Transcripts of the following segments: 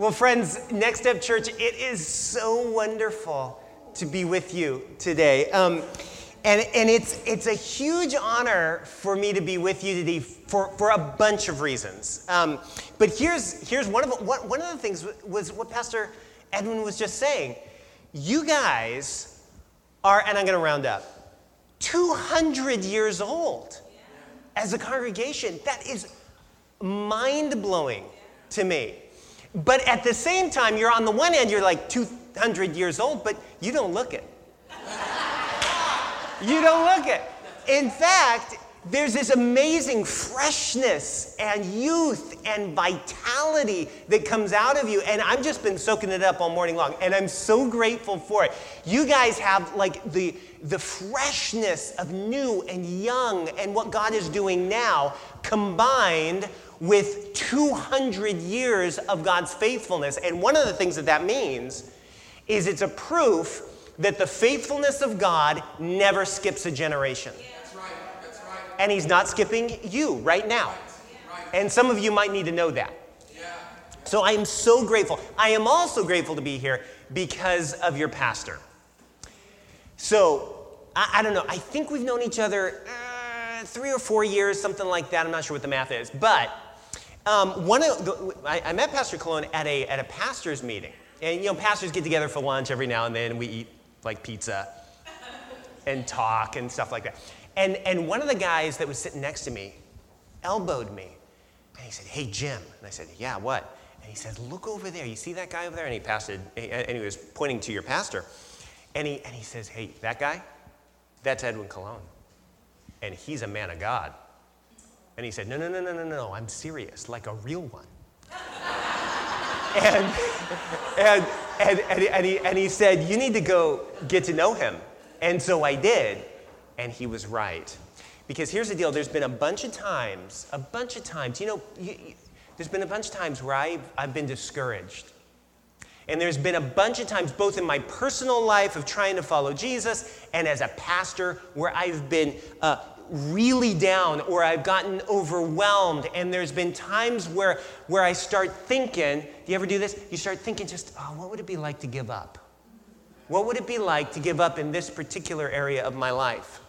Well, friends, Next Step Church, it is so wonderful to be with you today. Um, and, and it's, it's a huge honor for me to be with you today for, for a bunch of reasons. Um, but here's, here's one, of, one, one of the things was what Pastor Edwin was just saying. You guys are, and I'm going to round up, 200 years old as a congregation. That is mind blowing to me. But at the same time, you're on the one end, you're like 200 years old, but you don't look it. you don't look it. In fact, there's this amazing freshness and youth and vitality that comes out of you. And I've just been soaking it up all morning long. And I'm so grateful for it. You guys have like the, the freshness of new and young and what God is doing now combined with 200 years of God's faithfulness. And one of the things that that means is it's a proof that the faithfulness of God never skips a generation. That's right. That's right. And He's not skipping you right now. And some of you might need to know that. So I am so grateful. I am also grateful to be here because of your pastor. So, I, I don't know, I think we've known each other uh, three or four years, something like that. I'm not sure what the math is. But um, one of I, I, met Pastor Cologne at a, at a pastor's meeting. And, you know, pastors get together for lunch every now and then, we eat, like, pizza and talk and stuff like that. And, and one of the guys that was sitting next to me elbowed me. And he said, Hey, Jim. And I said, Yeah, what? And he said, Look over there. You see that guy over there? And he, passed it, and he was pointing to your pastor. And he, and he says, Hey, that guy, that's Edwin Cologne. And he's a man of God. And he said, No, no, no, no, no, no, I'm serious, like a real one. and, and, and, and, and, he, and he said, You need to go get to know him. And so I did. And he was right. Because here's the deal there's been a bunch of times, a bunch of times, you know, you, you, there's been a bunch of times where I've, I've been discouraged. And there's been a bunch of times, both in my personal life of trying to follow Jesus and as a pastor, where I've been uh, really down or I've gotten overwhelmed. And there's been times where, where I start thinking, do you ever do this? You start thinking just, oh, what would it be like to give up? What would it be like to give up in this particular area of my life?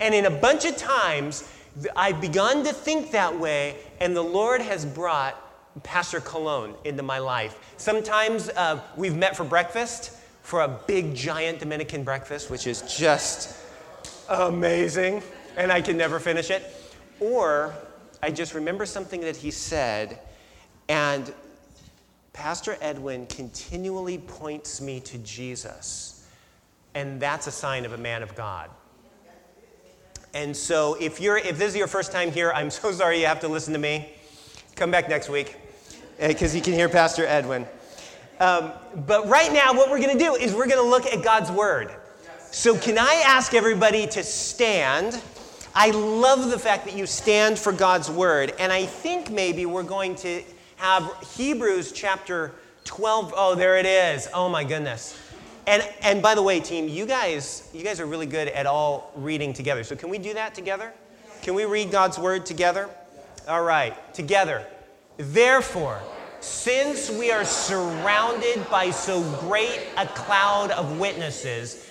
And in a bunch of times, I've begun to think that way, and the Lord has brought Pastor Cologne into my life. Sometimes uh, we've met for breakfast, for a big, giant Dominican breakfast, which is just amazing, and I can never finish it. Or I just remember something that he said, and Pastor Edwin continually points me to Jesus, and that's a sign of a man of God. And so if you're if this is your first time here, I'm so sorry you have to listen to me. Come back next week because you can hear Pastor Edwin. Um, but right now, what we're going to do is we're going to look at God's Word. So, can I ask everybody to stand? I love the fact that you stand for God's word. And I think maybe we're going to have Hebrews chapter 12. Oh, there it is. Oh my goodness. And, and by the way, team, you guys, you guys are really good at all reading together. So can we do that together? Can we read God's word together? All right, together. Therefore, since we are surrounded by so great a cloud of witnesses,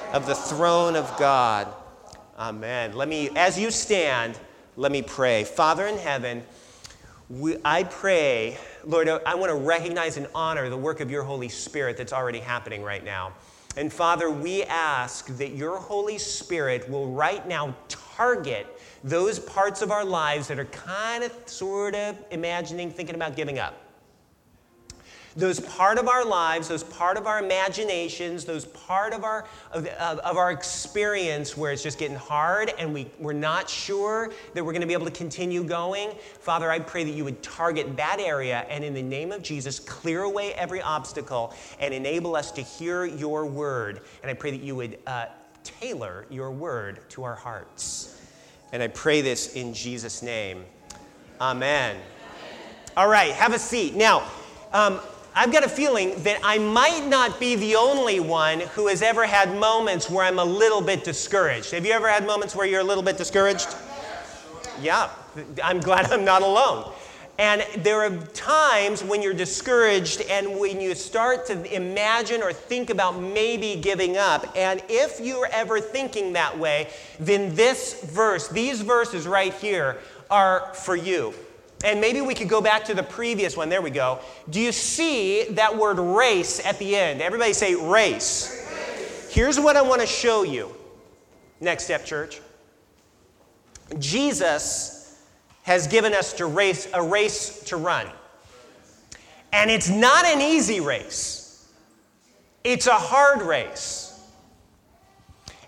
of the throne of God. Amen. Let me, as you stand, let me pray. Father in heaven, we, I pray, Lord, I want to recognize and honor the work of your Holy Spirit that's already happening right now. And Father, we ask that your Holy Spirit will right now target those parts of our lives that are kind of, sort of imagining, thinking about giving up. Those part of our lives, those part of our imaginations, those part of our, of, of, our experience where it's just getting hard and we, we're not sure that we're going to be able to continue going. Father, I pray that you would target that area and in the name of Jesus, clear away every obstacle and enable us to hear your word. And I pray that you would uh, tailor your word to our hearts. And I pray this in Jesus' name. Amen. All right, have a seat. Now, um, I've got a feeling that I might not be the only one who has ever had moments where I'm a little bit discouraged. Have you ever had moments where you're a little bit discouraged? Yeah, I'm glad I'm not alone. And there are times when you're discouraged and when you start to imagine or think about maybe giving up. And if you're ever thinking that way, then this verse, these verses right here, are for you. And maybe we could go back to the previous one. There we go. Do you see that word race at the end? Everybody say race. Here's what I want to show you. Next step, church. Jesus has given us to race a race to run. And it's not an easy race. It's a hard race.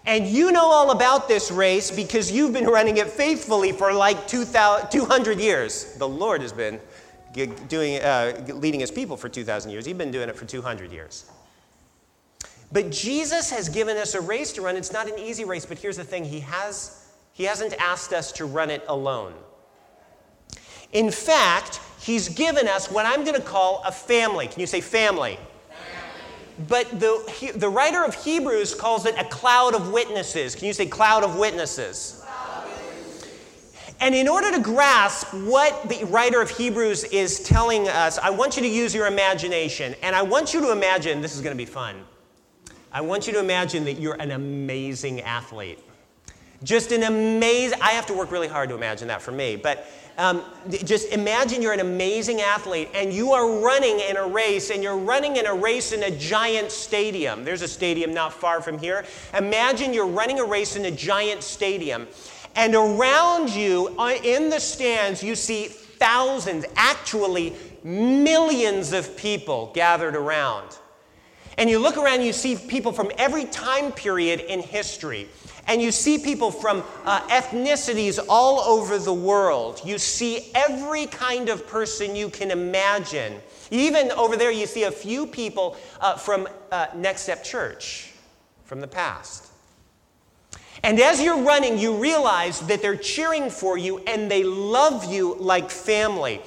And you know all about this race because you've been running it faithfully for like 200 years. The Lord has been doing, uh, leading his people for 2,000 years. He's been doing it for 200 years. But Jesus has given us a race to run. It's not an easy race, but here's the thing He, has, he hasn't asked us to run it alone. In fact, He's given us what I'm going to call a family. Can you say family? But the, the writer of Hebrews calls it a cloud of witnesses. Can you say cloud of witnesses? And in order to grasp what the writer of Hebrews is telling us, I want you to use your imagination. And I want you to imagine this is going to be fun. I want you to imagine that you're an amazing athlete. Just an amazing, I have to work really hard to imagine that for me, but um, just imagine you're an amazing athlete and you are running in a race and you're running in a race in a giant stadium. There's a stadium not far from here. Imagine you're running a race in a giant stadium and around you uh, in the stands you see thousands, actually millions of people gathered around. And you look around, you see people from every time period in history. And you see people from uh, ethnicities all over the world. You see every kind of person you can imagine. Even over there, you see a few people uh, from uh, Next Step Church from the past. And as you're running, you realize that they're cheering for you and they love you like family.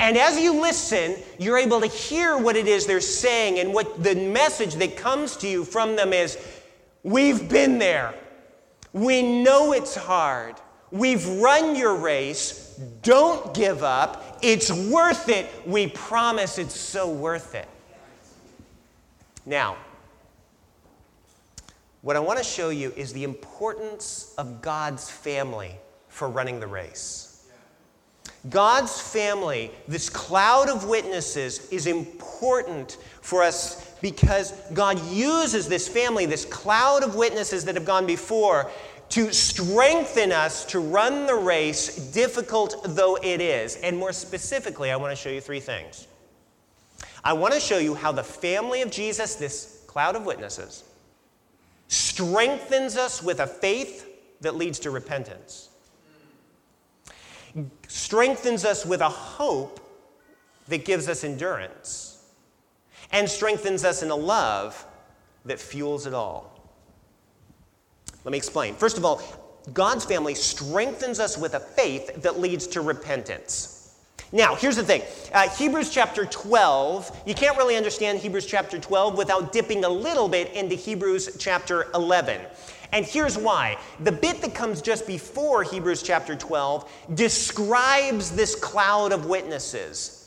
And as you listen, you're able to hear what it is they're saying, and what the message that comes to you from them is We've been there. We know it's hard. We've run your race. Don't give up. It's worth it. We promise it's so worth it. Now, what I want to show you is the importance of God's family for running the race. God's family, this cloud of witnesses, is important for us because God uses this family, this cloud of witnesses that have gone before, to strengthen us to run the race, difficult though it is. And more specifically, I want to show you three things. I want to show you how the family of Jesus, this cloud of witnesses, strengthens us with a faith that leads to repentance, strengthens us with a hope that gives us endurance and strengthens us in a love that fuels it all. Let me explain. First of all, God's family strengthens us with a faith that leads to repentance. Now, here's the thing uh, Hebrews chapter 12, you can't really understand Hebrews chapter 12 without dipping a little bit into Hebrews chapter 11. And here's why. The bit that comes just before Hebrews chapter 12 describes this cloud of witnesses.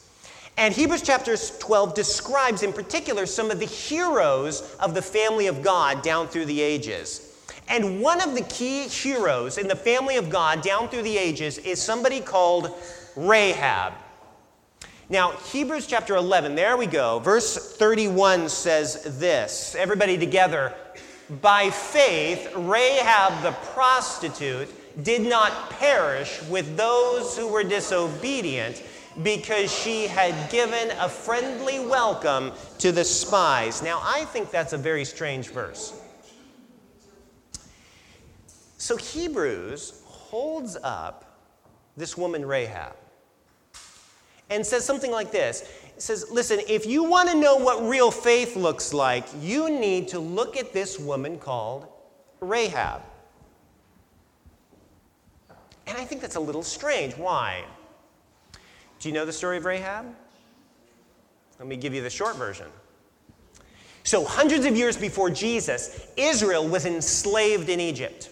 And Hebrews chapter 12 describes, in particular, some of the heroes of the family of God down through the ages. And one of the key heroes in the family of God down through the ages is somebody called Rahab. Now, Hebrews chapter 11, there we go. Verse 31 says this. Everybody together. By faith, Rahab the prostitute did not perish with those who were disobedient because she had given a friendly welcome to the spies. Now, I think that's a very strange verse. So, Hebrews holds up this woman, Rahab, and says something like this It says, Listen, if you want to know what real faith looks like, you need to look at this woman called Rahab. And I think that's a little strange. Why? Do you know the story of Rahab? Let me give you the short version. So, hundreds of years before Jesus, Israel was enslaved in Egypt.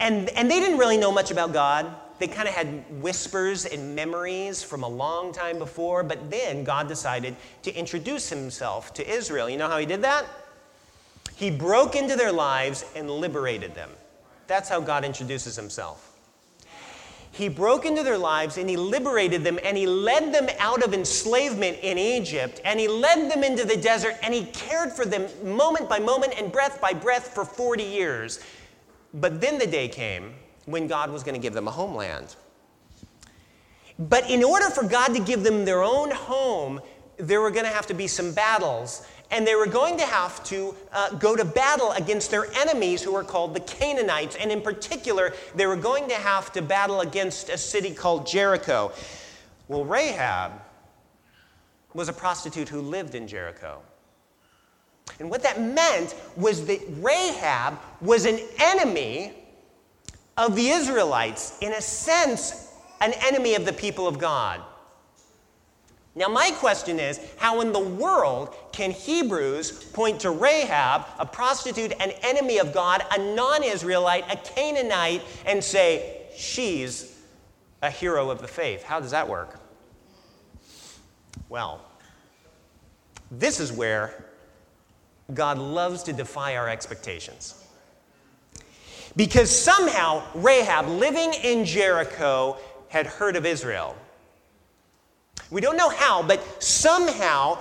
And, and they didn't really know much about God. They kind of had whispers and memories from a long time before, but then God decided to introduce himself to Israel. You know how he did that? He broke into their lives and liberated them. That's how God introduces himself. He broke into their lives and he liberated them and he led them out of enslavement in Egypt and he led them into the desert and he cared for them moment by moment and breath by breath for 40 years. But then the day came when God was going to give them a homeland. But in order for God to give them their own home, there were going to have to be some battles. And they were going to have to uh, go to battle against their enemies who were called the Canaanites. And in particular, they were going to have to battle against a city called Jericho. Well, Rahab was a prostitute who lived in Jericho. And what that meant was that Rahab was an enemy of the Israelites, in a sense, an enemy of the people of God. Now, my question is how in the world can Hebrews point to Rahab, a prostitute, an enemy of God, a non Israelite, a Canaanite, and say, she's a hero of the faith? How does that work? Well, this is where God loves to defy our expectations. Because somehow Rahab, living in Jericho, had heard of Israel. We don't know how, but somehow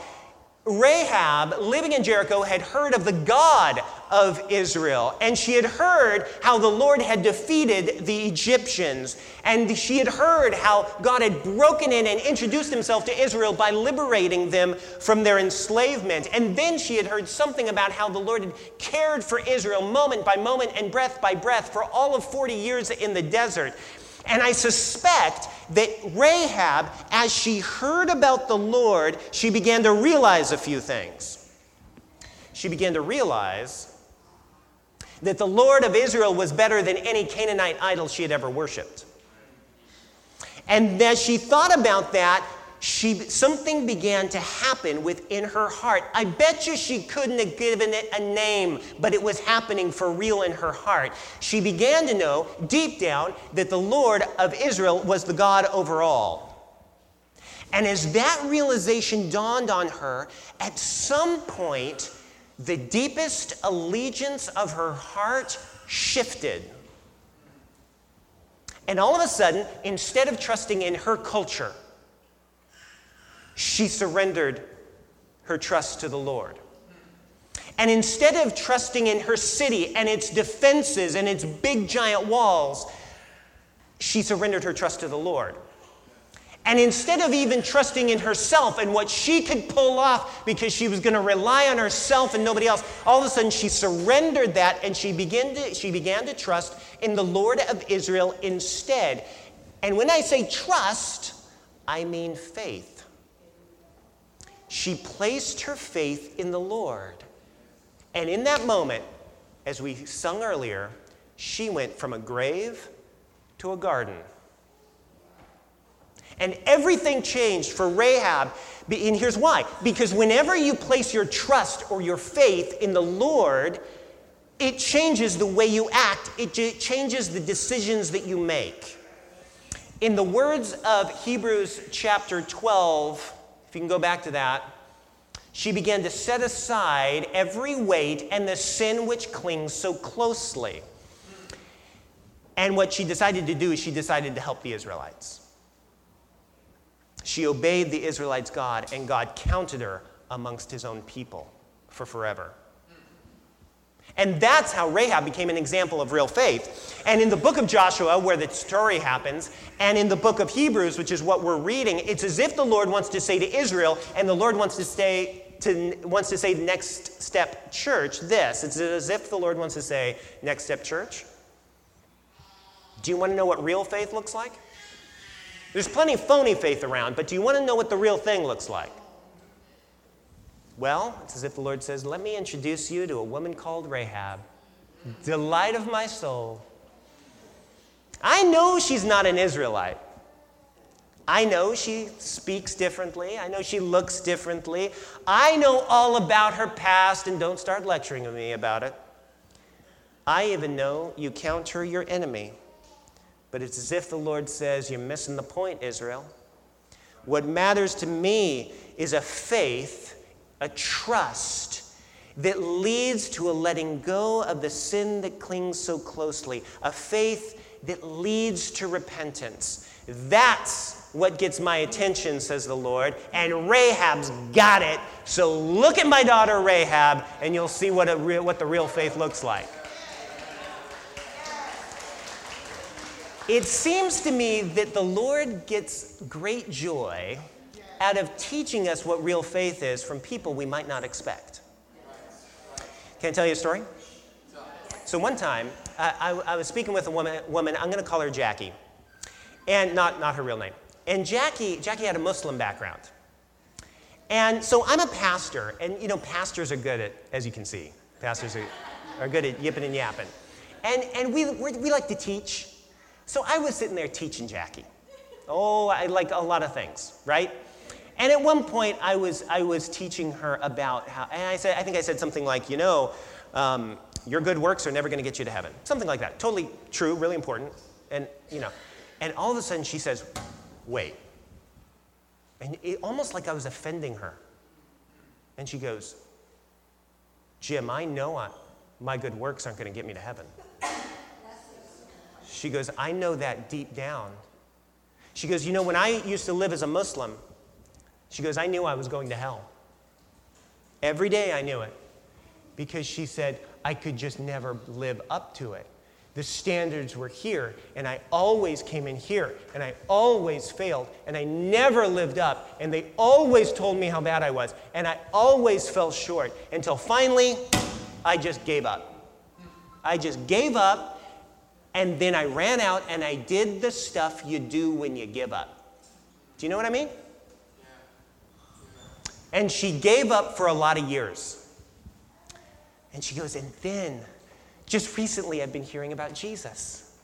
Rahab, living in Jericho, had heard of the God of Israel, and she had heard how the Lord had defeated the Egyptians, and she had heard how God had broken in and introduced himself to Israel by liberating them from their enslavement. And then she had heard something about how the Lord had cared for Israel moment by moment and breath by breath for all of 40 years in the desert. And I suspect that Rahab, as she heard about the Lord, she began to realize a few things. She began to realize that the Lord of Israel was better than any Canaanite idol she had ever worshiped. And as she thought about that, she, something began to happen within her heart. I bet you she couldn't have given it a name, but it was happening for real in her heart. She began to know deep down that the Lord of Israel was the God over all. And as that realization dawned on her, at some point, the deepest allegiance of her heart shifted. And all of a sudden, instead of trusting in her culture, she surrendered her trust to the Lord. And instead of trusting in her city and its defenses and its big giant walls, she surrendered her trust to the Lord. And instead of even trusting in herself and what she could pull off because she was going to rely on herself and nobody else, all of a sudden she surrendered that and she began to, she began to trust in the Lord of Israel instead. And when I say trust, I mean faith. She placed her faith in the Lord. And in that moment, as we sung earlier, she went from a grave to a garden. And everything changed for Rahab. And here's why because whenever you place your trust or your faith in the Lord, it changes the way you act, it changes the decisions that you make. In the words of Hebrews chapter 12, if you can go back to that, she began to set aside every weight and the sin which clings so closely. And what she decided to do is she decided to help the Israelites. She obeyed the Israelites' God, and God counted her amongst his own people for forever. And that's how Rahab became an example of real faith. And in the book of Joshua, where the story happens, and in the book of Hebrews, which is what we're reading, it's as if the Lord wants to say to Israel, and the Lord wants to say to, wants to say next step church this. It's as if the Lord wants to say, next step church. Do you want to know what real faith looks like? There's plenty of phony faith around, but do you want to know what the real thing looks like? Well, it's as if the Lord says, Let me introduce you to a woman called Rahab, delight of my soul. I know she's not an Israelite. I know she speaks differently. I know she looks differently. I know all about her past, and don't start lecturing me about it. I even know you count her your enemy. But it's as if the Lord says, You're missing the point, Israel. What matters to me is a faith a trust that leads to a letting go of the sin that clings so closely, a faith that leads to repentance. That's what gets my attention, says the Lord. And Rahab's got it. So look at my daughter Rahab, and you'll see what, what the real faith looks like. It seems to me that the Lord gets great joy out of teaching us what real faith is from people we might not expect. Can I tell you a story? So one time, I, I, I was speaking with a woman, woman I'm going to call her Jackie, and not, not her real name. And Jackie, Jackie had a Muslim background. And so I'm a pastor, and you know, pastors are good at, as you can see, pastors are, are good at yipping and yapping. And, and we, we like to teach. So I was sitting there teaching Jackie. Oh, I like a lot of things, right? And at one point, I was, I was teaching her about how, and I, said, I think I said something like, you know, um, your good works are never going to get you to heaven. Something like that. Totally true, really important. And, you know, and all of a sudden she says, wait. And it, almost like I was offending her. And she goes, Jim, I know I, my good works aren't going to get me to heaven. She goes, I know that deep down. She goes, You know, when I used to live as a Muslim, she goes, I knew I was going to hell. Every day I knew it because she said, I could just never live up to it. The standards were here, and I always came in here, and I always failed, and I never lived up, and they always told me how bad I was, and I always fell short until finally I just gave up. I just gave up, and then I ran out and I did the stuff you do when you give up. Do you know what I mean? And she gave up for a lot of years. And she goes, and then just recently I've been hearing about Jesus.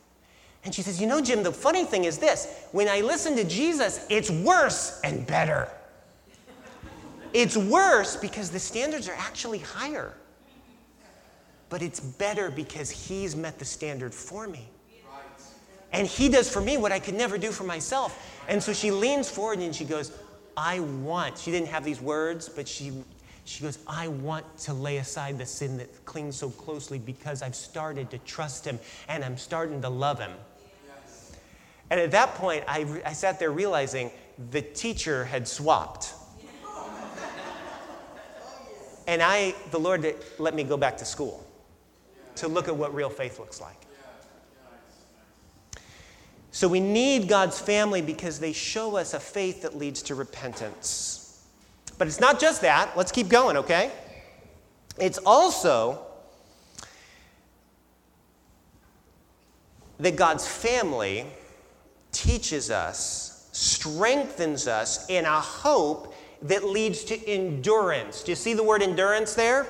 And she says, You know, Jim, the funny thing is this when I listen to Jesus, it's worse and better. It's worse because the standards are actually higher. But it's better because he's met the standard for me. And he does for me what I could never do for myself. And so she leans forward and she goes, I want, she didn't have these words, but she, she goes, I want to lay aside the sin that clings so closely because I've started to trust him and I'm starting to love him. Yes. And at that point, I, I sat there realizing the teacher had swapped. Oh, and I, the Lord let me go back to school to look at what real faith looks like. So we need God's family because they show us a faith that leads to repentance. But it's not just that. Let's keep going, okay? It's also that God's family teaches us, strengthens us in a hope that leads to endurance. Do you see the word endurance there?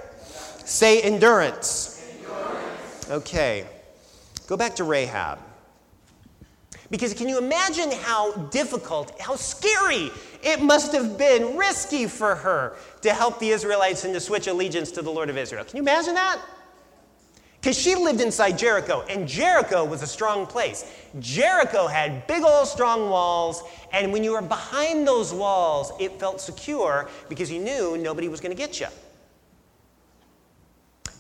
Say endurance. endurance. Okay. Go back to Rahab. Because can you imagine how difficult, how scary it must have been, risky for her to help the Israelites and to switch allegiance to the Lord of Israel? Can you imagine that? Because she lived inside Jericho, and Jericho was a strong place. Jericho had big old strong walls, and when you were behind those walls, it felt secure because you knew nobody was going to get you.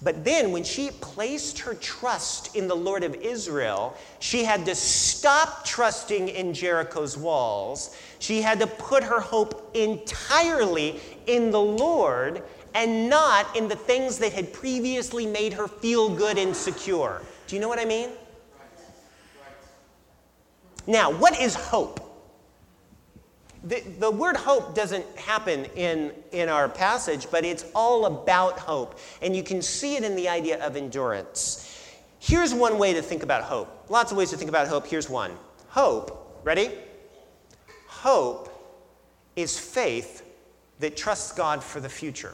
But then, when she placed her trust in the Lord of Israel, she had to stop trusting in Jericho's walls. She had to put her hope entirely in the Lord and not in the things that had previously made her feel good and secure. Do you know what I mean? Now, what is hope? The, the word hope doesn't happen in, in our passage, but it's all about hope. And you can see it in the idea of endurance. Here's one way to think about hope. Lots of ways to think about hope. Here's one Hope, ready? Hope is faith that trusts God for the future.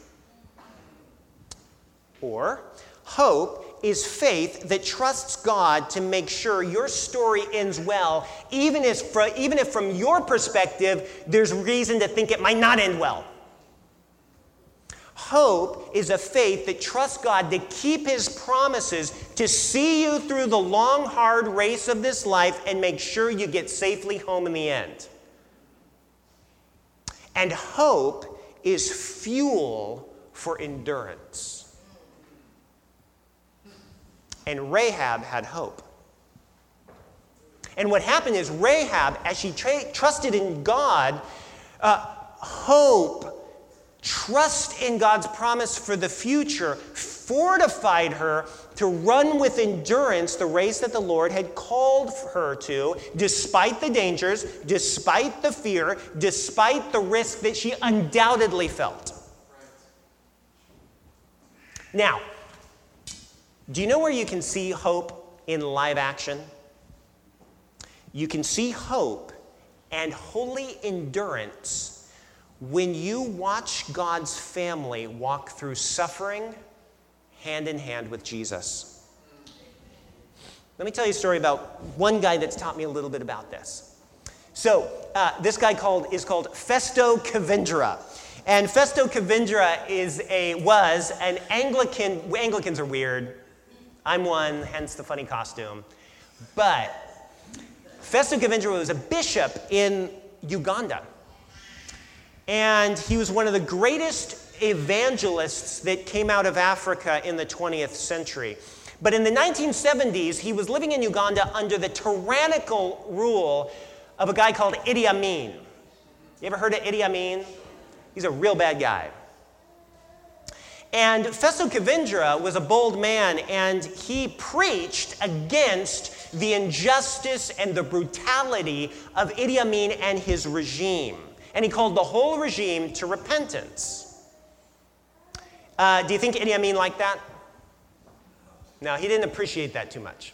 Or, hope is faith that trusts God to make sure your story ends well, even if, even if from your perspective there's reason to think it might not end well. Hope is a faith that trusts God to keep his promises, to see you through the long, hard race of this life and make sure you get safely home in the end. And hope is fuel for endurance. And Rahab had hope. And what happened is, Rahab, as she tra- trusted in God, uh, hope, trust in God's promise for the future, fortified her to run with endurance the race that the Lord had called her to, despite the dangers, despite the fear, despite the risk that she undoubtedly felt. Now, do you know where you can see hope in live action? You can see hope and holy endurance when you watch God's family walk through suffering hand in hand with Jesus. Let me tell you a story about one guy that's taught me a little bit about this. So, uh, this guy called, is called Festo Kivengere. And Festo Kivengere is a, was an Anglican, Anglicans are weird. I'm one, hence the funny costume. But Festo Kivengere was a bishop in Uganda. And he was one of the greatest evangelists that came out of Africa in the 20th century. But in the 1970s, he was living in Uganda under the tyrannical rule of a guy called Idi Amin. You ever heard of Idi Amin? He's a real bad guy. And Festo Kivengere was a bold man, and he preached against the injustice and the brutality of Idi Amin and his regime. And he called the whole regime to repentance. Uh, do you think Idi Amin liked that? No, he didn't appreciate that too much.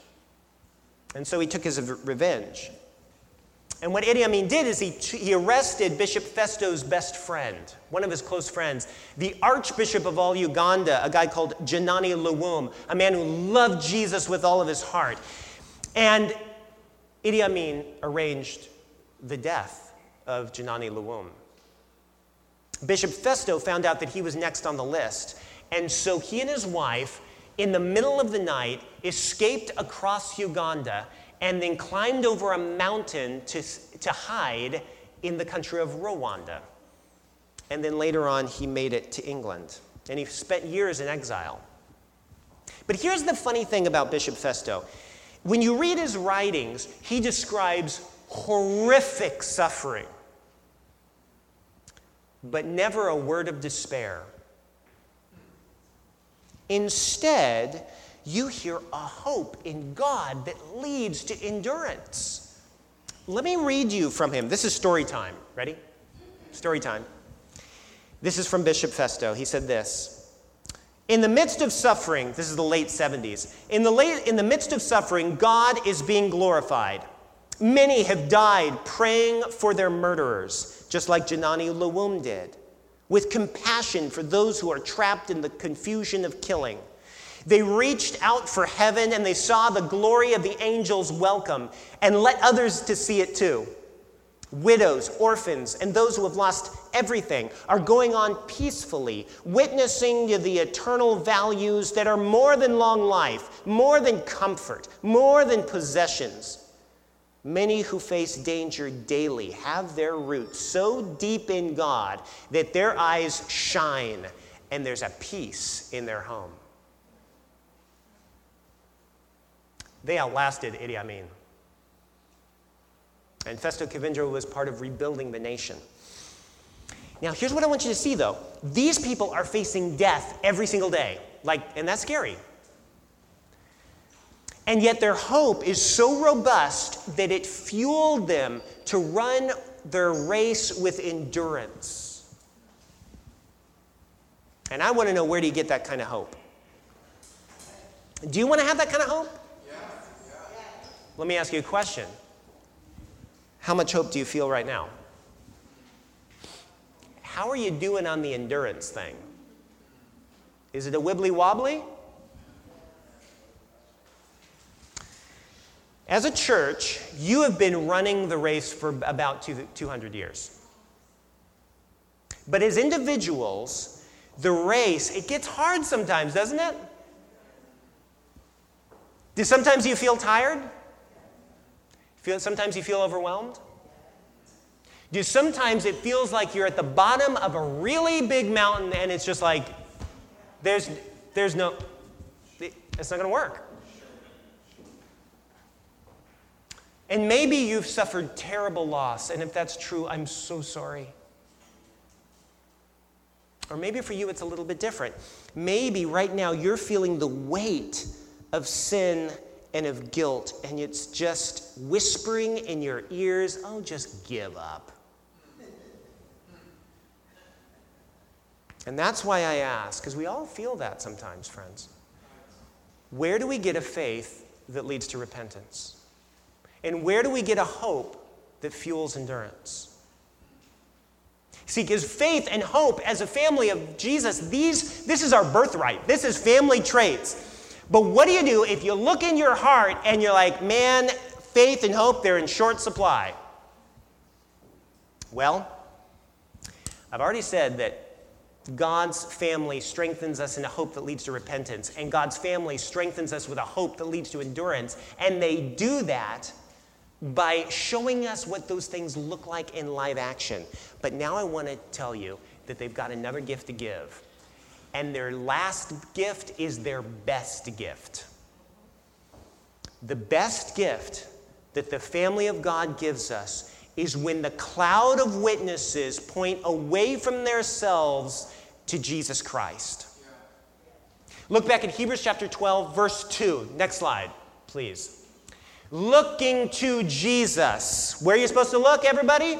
And so he took his revenge. And what Idi Amin did is he, he arrested Bishop Festo's best friend, one of his close friends, the Archbishop of all Uganda, a guy called Janani Luwum, a man who loved Jesus with all of his heart. And Idi Amin arranged the death of Janani Luwum. Bishop Festo found out that he was next on the list, and so he and his wife, in the middle of the night, escaped across Uganda and then climbed over a mountain to, to hide in the country of Rwanda. And then later on, he made it to England. And he spent years in exile. But here's the funny thing about Bishop Festo. When you read his writings, he describes horrific suffering, but never a word of despair. Instead, you hear a hope in God that leads to endurance. Let me read you from him. This is story time. Ready? Story time. This is from Bishop Festo. He said this In the midst of suffering, this is the late 70s, in the, late, in the midst of suffering, God is being glorified. Many have died praying for their murderers, just like Janani Luwum did, with compassion for those who are trapped in the confusion of killing. They reached out for heaven and they saw the glory of the angels welcome and let others to see it too. Widows, orphans, and those who have lost everything are going on peacefully, witnessing to the eternal values that are more than long life, more than comfort, more than possessions. Many who face danger daily have their roots so deep in God that their eyes shine and there's a peace in their home. They outlasted Idi Amin. And Festo Kivengere was part of rebuilding the nation. Now, here's what I want you to see though these people are facing death every single day. Like, and that's scary. And yet their hope is so robust that it fueled them to run their race with endurance. And I want to know where do you get that kind of hope? Do you want to have that kind of hope? Let me ask you a question. How much hope do you feel right now? How are you doing on the endurance thing? Is it a wibbly wobbly? As a church, you have been running the race for about 200 years. But as individuals, the race, it gets hard sometimes, doesn't it? Do sometimes you feel tired? Feel, sometimes you feel overwhelmed? Do sometimes it feels like you're at the bottom of a really big mountain and it's just like, there's, there's no, it's not going to work. And maybe you've suffered terrible loss, and if that's true, I'm so sorry. Or maybe for you it's a little bit different. Maybe right now you're feeling the weight of sin and of guilt, and it's just whispering in your ears, oh, just give up. And that's why I ask, because we all feel that sometimes, friends. Where do we get a faith that leads to repentance? And where do we get a hope that fuels endurance? See, because faith and hope as a family of Jesus, these, this is our birthright. This is family traits. But what do you do if you look in your heart and you're like, man, faith and hope, they're in short supply? Well, I've already said that God's family strengthens us in a hope that leads to repentance, and God's family strengthens us with a hope that leads to endurance. And they do that by showing us what those things look like in live action. But now I want to tell you that they've got another gift to give. And their last gift is their best gift. The best gift that the family of God gives us is when the cloud of witnesses point away from themselves to Jesus Christ. Look back at Hebrews chapter 12, verse 2. Next slide, please looking to Jesus. Where are you supposed to look, everybody?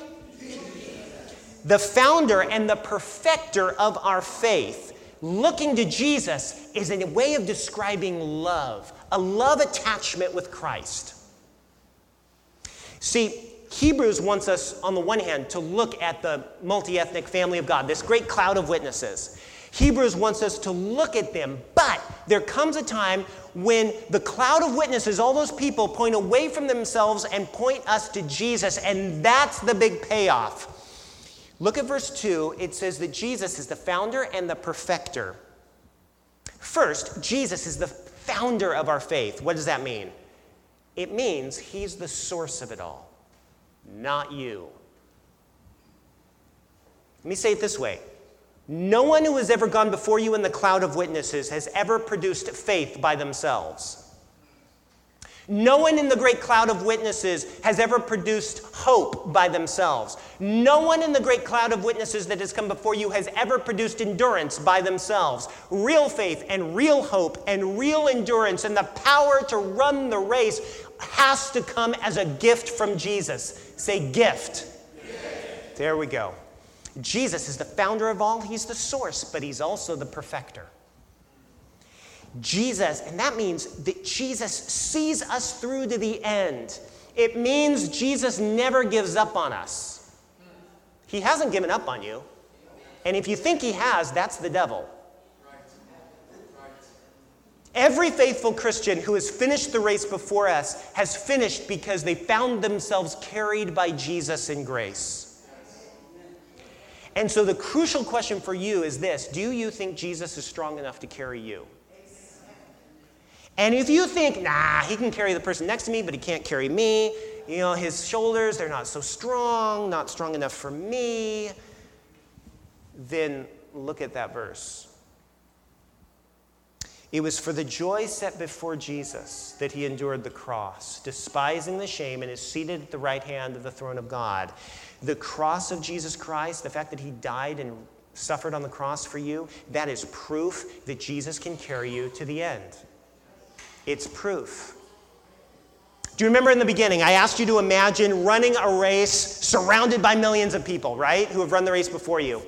The founder and the perfecter of our faith. Looking to Jesus is a way of describing love, a love attachment with Christ. See, Hebrews wants us, on the one hand, to look at the multi ethnic family of God, this great cloud of witnesses. Hebrews wants us to look at them, but there comes a time when the cloud of witnesses, all those people, point away from themselves and point us to Jesus, and that's the big payoff. Look at verse 2. It says that Jesus is the founder and the perfecter. First, Jesus is the founder of our faith. What does that mean? It means he's the source of it all, not you. Let me say it this way no one who has ever gone before you in the cloud of witnesses has ever produced faith by themselves. No one in the great cloud of witnesses has ever produced hope by themselves. No one in the great cloud of witnesses that has come before you has ever produced endurance by themselves. Real faith and real hope and real endurance and the power to run the race has to come as a gift from Jesus. Say, gift. There we go. Jesus is the founder of all, he's the source, but he's also the perfecter. Jesus, and that means that Jesus sees us through to the end. It means Jesus never gives up on us. He hasn't given up on you. And if you think he has, that's the devil. Every faithful Christian who has finished the race before us has finished because they found themselves carried by Jesus in grace. And so the crucial question for you is this Do you think Jesus is strong enough to carry you? And if you think, nah, he can carry the person next to me, but he can't carry me, you know, his shoulders, they're not so strong, not strong enough for me, then look at that verse. It was for the joy set before Jesus that he endured the cross, despising the shame, and is seated at the right hand of the throne of God. The cross of Jesus Christ, the fact that he died and suffered on the cross for you, that is proof that Jesus can carry you to the end. It's proof. Do you remember in the beginning, I asked you to imagine running a race surrounded by millions of people, right, who have run the race before you?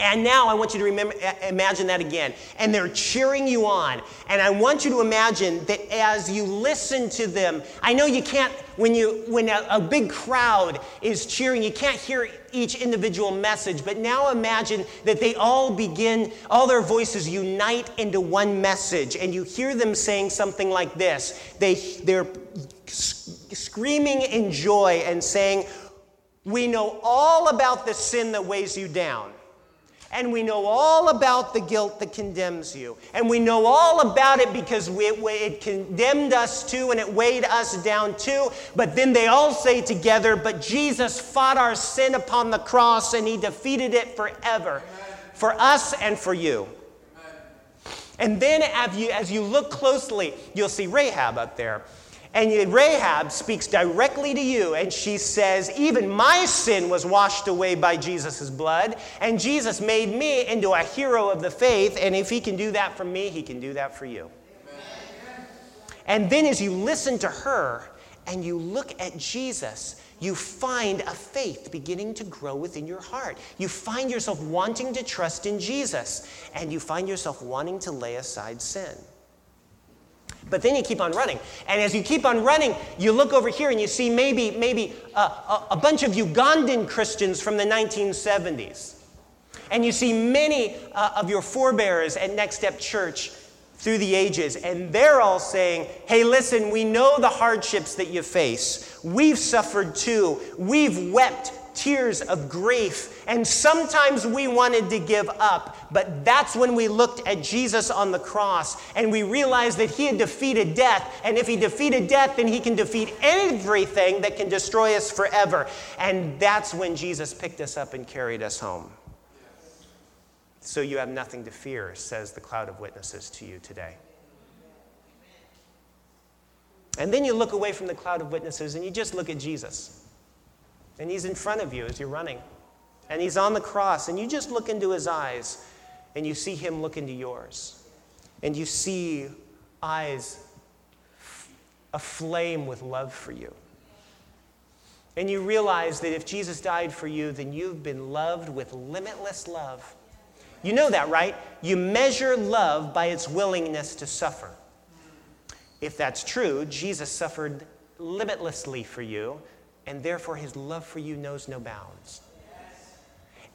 And now I want you to remember, imagine that again. And they're cheering you on. And I want you to imagine that as you listen to them, I know you can't, when, you, when a, a big crowd is cheering, you can't hear each individual message. But now imagine that they all begin, all their voices unite into one message. And you hear them saying something like this they, they're screaming in joy and saying, We know all about the sin that weighs you down. And we know all about the guilt that condemns you. And we know all about it because we, it condemned us too and it weighed us down too. But then they all say together, But Jesus fought our sin upon the cross and he defeated it forever for us and for you. And then as you, as you look closely, you'll see Rahab up there. And Rahab speaks directly to you, and she says, Even my sin was washed away by Jesus' blood, and Jesus made me into a hero of the faith, and if he can do that for me, he can do that for you. Amen. And then as you listen to her and you look at Jesus, you find a faith beginning to grow within your heart. You find yourself wanting to trust in Jesus, and you find yourself wanting to lay aside sin. But then you keep on running. And as you keep on running, you look over here and you see maybe, maybe a, a, a bunch of Ugandan Christians from the 1970s. And you see many uh, of your forebears at Next Step Church through the ages, and they're all saying, Hey, listen, we know the hardships that you face. We've suffered too. We've wept tears of grief. And sometimes we wanted to give up, but that's when we looked at Jesus on the cross and we realized that he had defeated death. And if he defeated death, then he can defeat everything that can destroy us forever. And that's when Jesus picked us up and carried us home. So you have nothing to fear, says the cloud of witnesses to you today. And then you look away from the cloud of witnesses and you just look at Jesus. And he's in front of you as you're running. And he's on the cross, and you just look into his eyes, and you see him look into yours. And you see eyes aflame with love for you. And you realize that if Jesus died for you, then you've been loved with limitless love. You know that, right? You measure love by its willingness to suffer. If that's true, Jesus suffered limitlessly for you and therefore his love for you knows no bounds.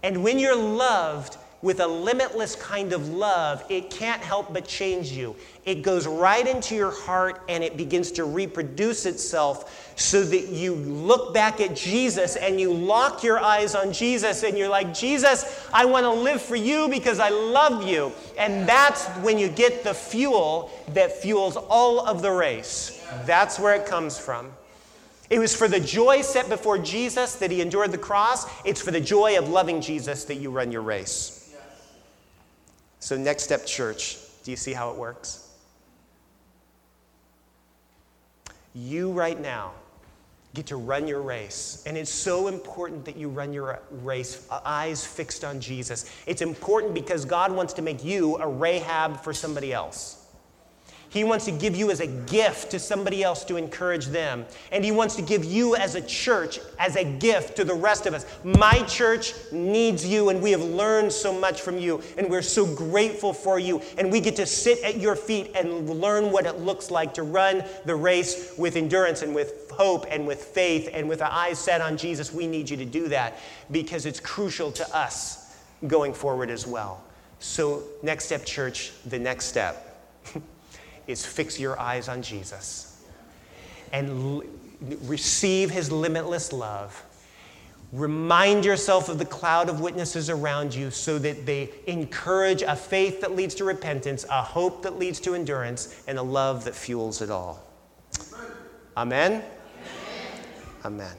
And when you're loved with a limitless kind of love, it can't help but change you. It goes right into your heart and it begins to reproduce itself so that you look back at Jesus and you lock your eyes on Jesus and you're like, Jesus, I want to live for you because I love you. And that's when you get the fuel that fuels all of the race. That's where it comes from. It was for the joy set before Jesus that he endured the cross. It's for the joy of loving Jesus that you run your race. So, Next Step Church, do you see how it works? You, right now, get to run your race. And it's so important that you run your race, eyes fixed on Jesus. It's important because God wants to make you a Rahab for somebody else. He wants to give you as a gift to somebody else to encourage them. And He wants to give you as a church as a gift to the rest of us. My church needs you, and we have learned so much from you, and we're so grateful for you. And we get to sit at your feet and learn what it looks like to run the race with endurance and with hope and with faith and with our eyes set on Jesus. We need you to do that because it's crucial to us going forward as well. So, Next Step Church, the next step. is fix your eyes on Jesus and l- receive his limitless love. Remind yourself of the cloud of witnesses around you so that they encourage a faith that leads to repentance, a hope that leads to endurance, and a love that fuels it all. Amen? Amen. Amen.